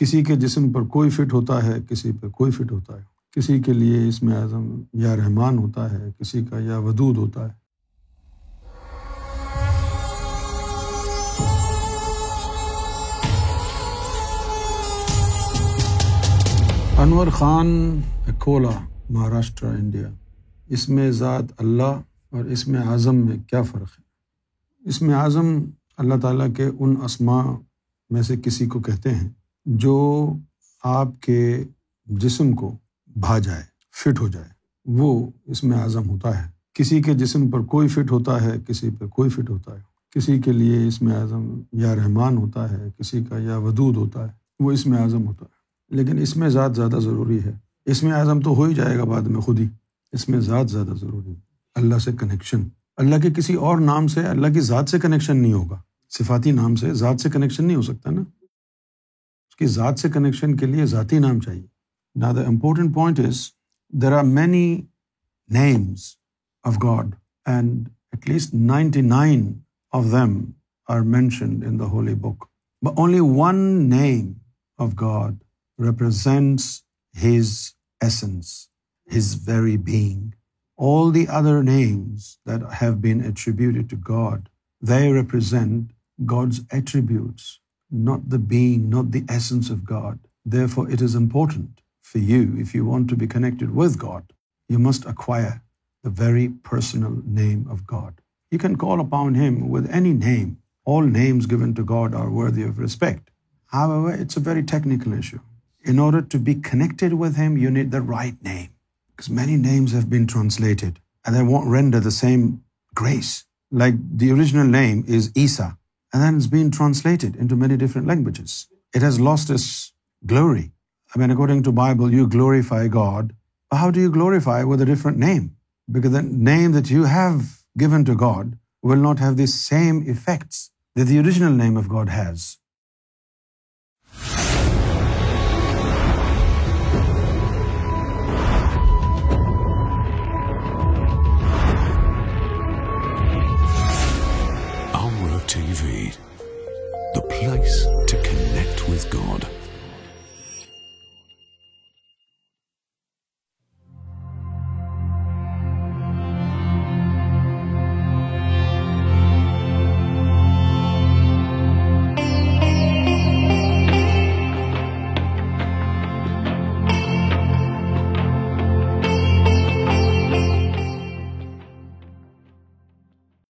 کسی کے جسم پر کوئی فٹ ہوتا ہے کسی پر کوئی فٹ ہوتا ہے کسی کے لیے اس میں اعظم یا رحمان ہوتا ہے کسی کا یا ودود ہوتا ہے انور خان اکولا مہاراشٹرا انڈیا اس میں ذات اللہ اور اس میں اعظم میں کیا فرق ہے اس میں اعظم اللہ تعالیٰ کے ان عصما میں سے کسی کو کہتے ہیں جو آپ کے جسم کو بھا جائے فٹ ہو جائے وہ اس میں اعظم ہوتا ہے کسی کے جسم پر کوئی فٹ ہوتا ہے کسی پہ کوئی فٹ ہوتا ہے کسی کے لیے اس میں اعظم یا رحمان ہوتا ہے کسی کا یا ودود ہوتا ہے وہ اس میں اعظم ہوتا ہے لیکن اس میں ذات زیادہ ضروری ہے اس میں اعظم تو ہو ہی جائے گا بعد میں خود ہی اس میں ذات زیادہ ضروری ہے اللہ سے کنیکشن اللہ کے کسی اور نام سے اللہ کی ذات سے کنیکشن نہیں ہوگا صفاتی نام سے ذات سے کنیکشن نہیں ہو سکتا نا ذات سے کنیکشن کے لیے ذاتی نام چاہیے نا the the important point is there are are many names names of of of God God God and at least ninety nine mentioned in holy book only one name represents his his essence very all the other that have been attributed to they represent God's attributes not being not the essence God it is important God you must acquire name is Isa and then it's been translated into many different languages. It has lost its glory. I mean, according to the Bible, you glorify God. But how do you glorify with a different name? Because the name that you have given to God will not have the same effects that the original name of God has. تو پہ تھوز God